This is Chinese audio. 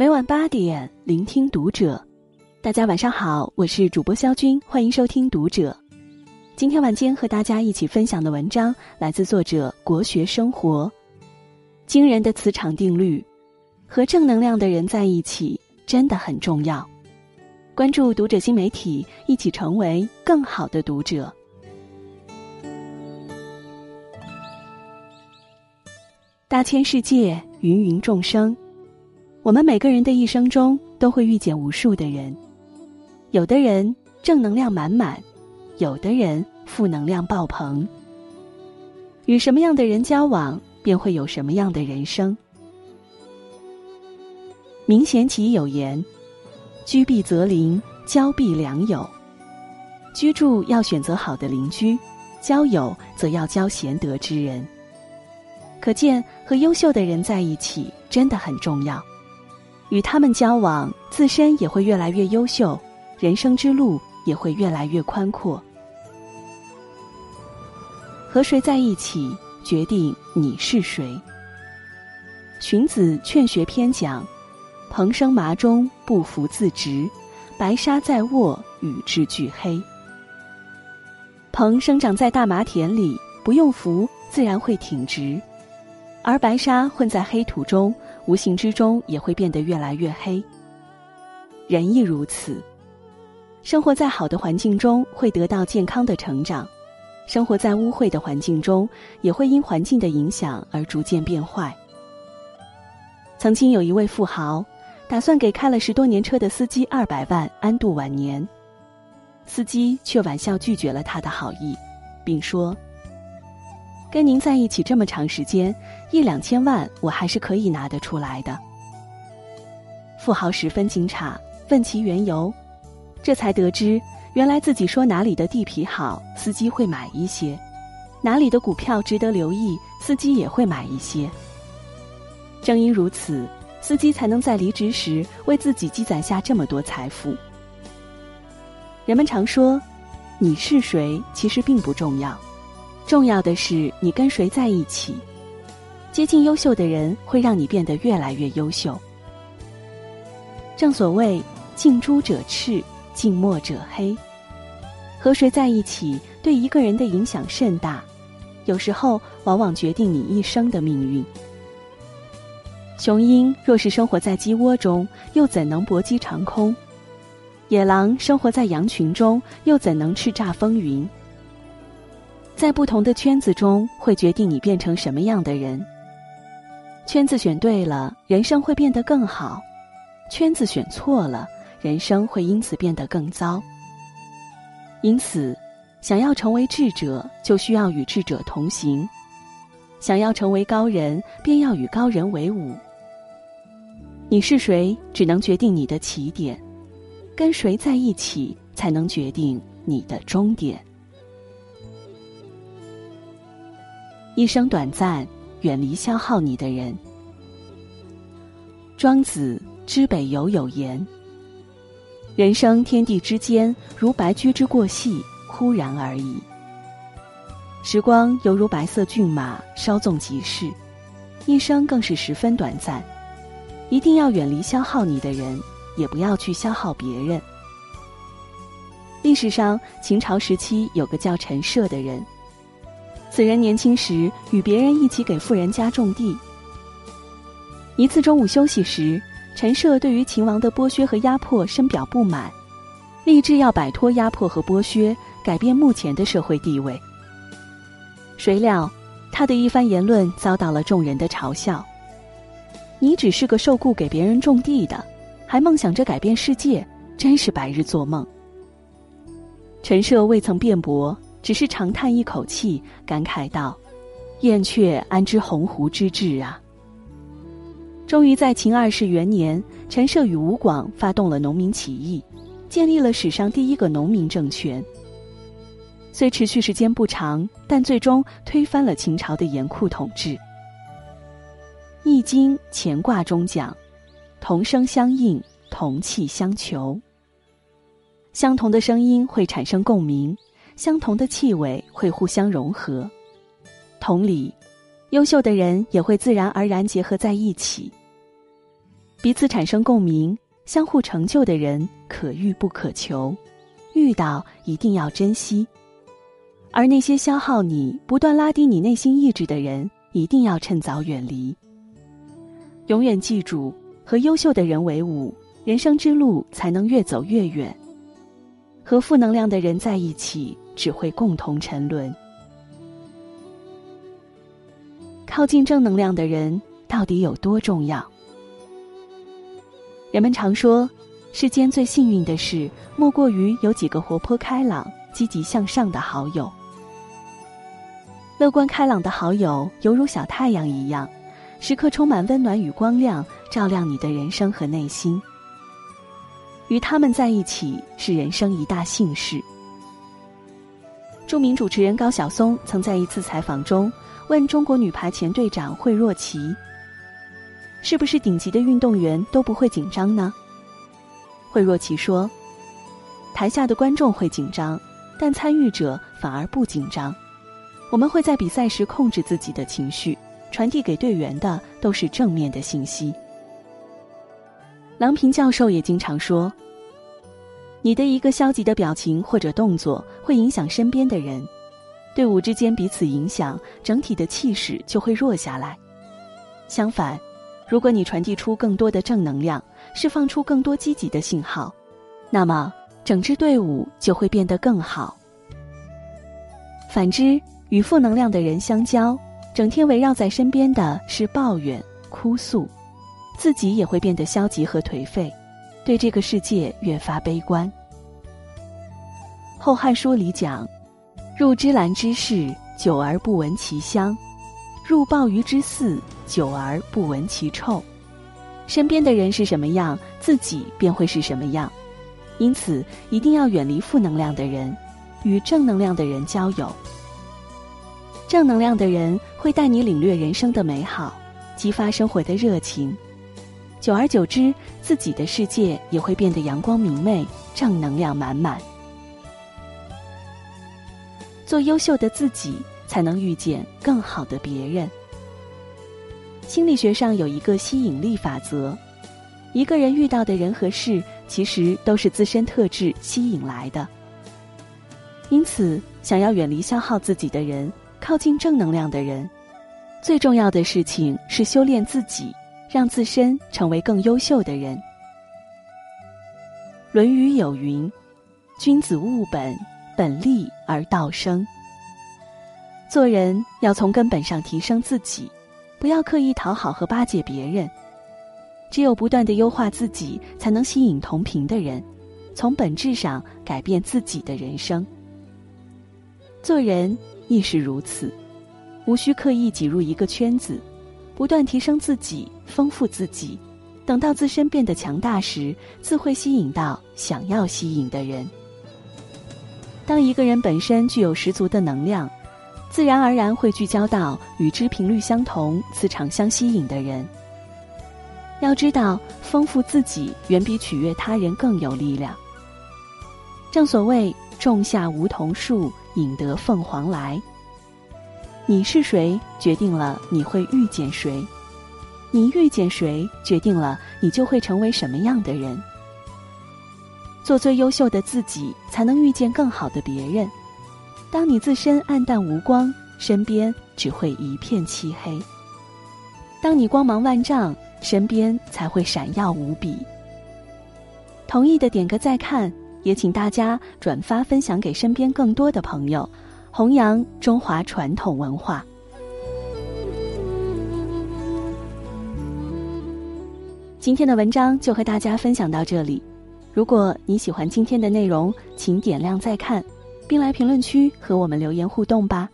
每晚八点，聆听读者。大家晚上好，我是主播肖军，欢迎收听读者。今天晚间和大家一起分享的文章来自作者国学生活。惊人的磁场定律，和正能量的人在一起真的很重要。关注读者新媒体，一起成为更好的读者。大千世界，芸芸众生，我们每个人的一生中都会遇见无数的人，有的人正能量满满，有的人负能量爆棚。与什么样的人交往，便会有什么样的人生。明贤其有言。居必择邻，交必良友。居住要选择好的邻居，交友则要交贤德之人。可见和优秀的人在一起真的很重要，与他们交往，自身也会越来越优秀，人生之路也会越来越宽阔。和谁在一起，决定你是谁。荀子《劝学篇》讲。蓬生麻中，不服自直；白沙在握，与之俱黑。蓬生长在大麻田里，不用扶，自然会挺直；而白沙混在黑土中，无形之中也会变得越来越黑。人亦如此，生活在好的环境中，会得到健康的成长；生活在污秽的环境中，也会因环境的影响而逐渐变坏。曾经有一位富豪。打算给开了十多年车的司机二百万安度晚年，司机却玩笑拒绝了他的好意，并说：“跟您在一起这么长时间，一两千万我还是可以拿得出来的。”富豪十分惊诧，问其缘由，这才得知，原来自己说哪里的地皮好，司机会买一些；哪里的股票值得留意，司机也会买一些。正因如此。司机才能在离职时为自己积攒下这么多财富。人们常说，你是谁其实并不重要，重要的是你跟谁在一起。接近优秀的人会让你变得越来越优秀。正所谓近朱者赤，近墨者黑。和谁在一起对一个人的影响甚大，有时候往往决定你一生的命运。雄鹰若是生活在鸡窝中，又怎能搏击长空？野狼生活在羊群中，又怎能叱咤风云？在不同的圈子中，会决定你变成什么样的人。圈子选对了，人生会变得更好；圈子选错了，人生会因此变得更糟。因此，想要成为智者，就需要与智者同行；想要成为高人，便要与高人为伍。你是谁，只能决定你的起点；跟谁在一起，才能决定你的终点。一生短暂，远离消耗你的人。庄子《知北游》有言：“人生天地之间，如白驹之过隙，忽然而已。时光犹如白色骏马，稍纵即逝，一生更是十分短暂。”一定要远离消耗你的人，也不要去消耗别人。历史上，秦朝时期有个叫陈涉的人，此人年轻时与别人一起给富人家种地。一次中午休息时，陈涉对于秦王的剥削和压迫深表不满，立志要摆脱压迫和剥削，改变目前的社会地位。谁料，他的一番言论遭到了众人的嘲笑。你只是个受雇给别人种地的，还梦想着改变世界，真是白日做梦。陈涉未曾辩驳，只是长叹一口气，感慨道：“燕雀安知鸿鹄之志啊！”终于在秦二世元年，陈涉与吴广发动了农民起义，建立了史上第一个农民政权。虽持续时间不长，但最终推翻了秦朝的严酷统治。《易经》乾卦中讲：“同声相应，同气相求。”相同的声音会产生共鸣，相同的气味会互相融合。同理，优秀的人也会自然而然结合在一起。彼此产生共鸣、相互成就的人，可遇不可求，遇到一定要珍惜；而那些消耗你、不断拉低你内心意志的人，一定要趁早远离。永远记住，和优秀的人为伍，人生之路才能越走越远。和负能量的人在一起，只会共同沉沦。靠近正能量的人到底有多重要？人们常说，世间最幸运的事，莫过于有几个活泼开朗、积极向上的好友。乐观开朗的好友，犹如小太阳一样，时刻充满温暖与光亮，照亮你的人生和内心。与他们在一起，是人生一大幸事。著名主持人高晓松曾在一次采访中。问中国女排前队长惠若琪：“是不是顶级的运动员都不会紧张呢？”惠若琪说：“台下的观众会紧张，但参与者反而不紧张。我们会在比赛时控制自己的情绪，传递给队员的都是正面的信息。”郎平教授也经常说：“你的一个消极的表情或者动作，会影响身边的人。”队伍之间彼此影响，整体的气势就会弱下来。相反，如果你传递出更多的正能量，释放出更多积极的信号，那么整支队伍就会变得更好。反之，与负能量的人相交，整天围绕在身边的是抱怨、哭诉，自己也会变得消极和颓废，对这个世界越发悲观。《后汉书》里讲。入芝兰之室，久而不闻其香；入鲍鱼之肆，久而不闻其臭。身边的人是什么样，自己便会是什么样。因此，一定要远离负能量的人，与正能量的人交友。正能量的人会带你领略人生的美好，激发生活的热情。久而久之，自己的世界也会变得阳光明媚，正能量满满。做优秀的自己，才能遇见更好的别人。心理学上有一个吸引力法则：一个人遇到的人和事，其实都是自身特质吸引来的。因此，想要远离消耗自己的人，靠近正能量的人，最重要的事情是修炼自己，让自身成为更优秀的人。《论语》有云：“君子务本。”本立而道生。做人要从根本上提升自己，不要刻意讨好和巴结别人。只有不断的优化自己，才能吸引同频的人，从本质上改变自己的人生。做人亦是如此，无需刻意挤入一个圈子，不断提升自己，丰富自己。等到自身变得强大时，自会吸引到想要吸引的人。当一个人本身具有十足的能量，自然而然会聚焦到与之频率相同、磁场相吸引的人。要知道，丰富自己远比取悦他人更有力量。正所谓“种下梧桐树，引得凤凰来”。你是谁，决定了你会遇见谁；你遇见谁，决定了你就会成为什么样的人。做最优秀的自己，才能遇见更好的别人。当你自身暗淡无光，身边只会一片漆黑；当你光芒万丈，身边才会闪耀无比。同意的点个再看，也请大家转发分享给身边更多的朋友，弘扬中华传统文化。今天的文章就和大家分享到这里。如果你喜欢今天的内容，请点亮再看，并来评论区和我们留言互动吧。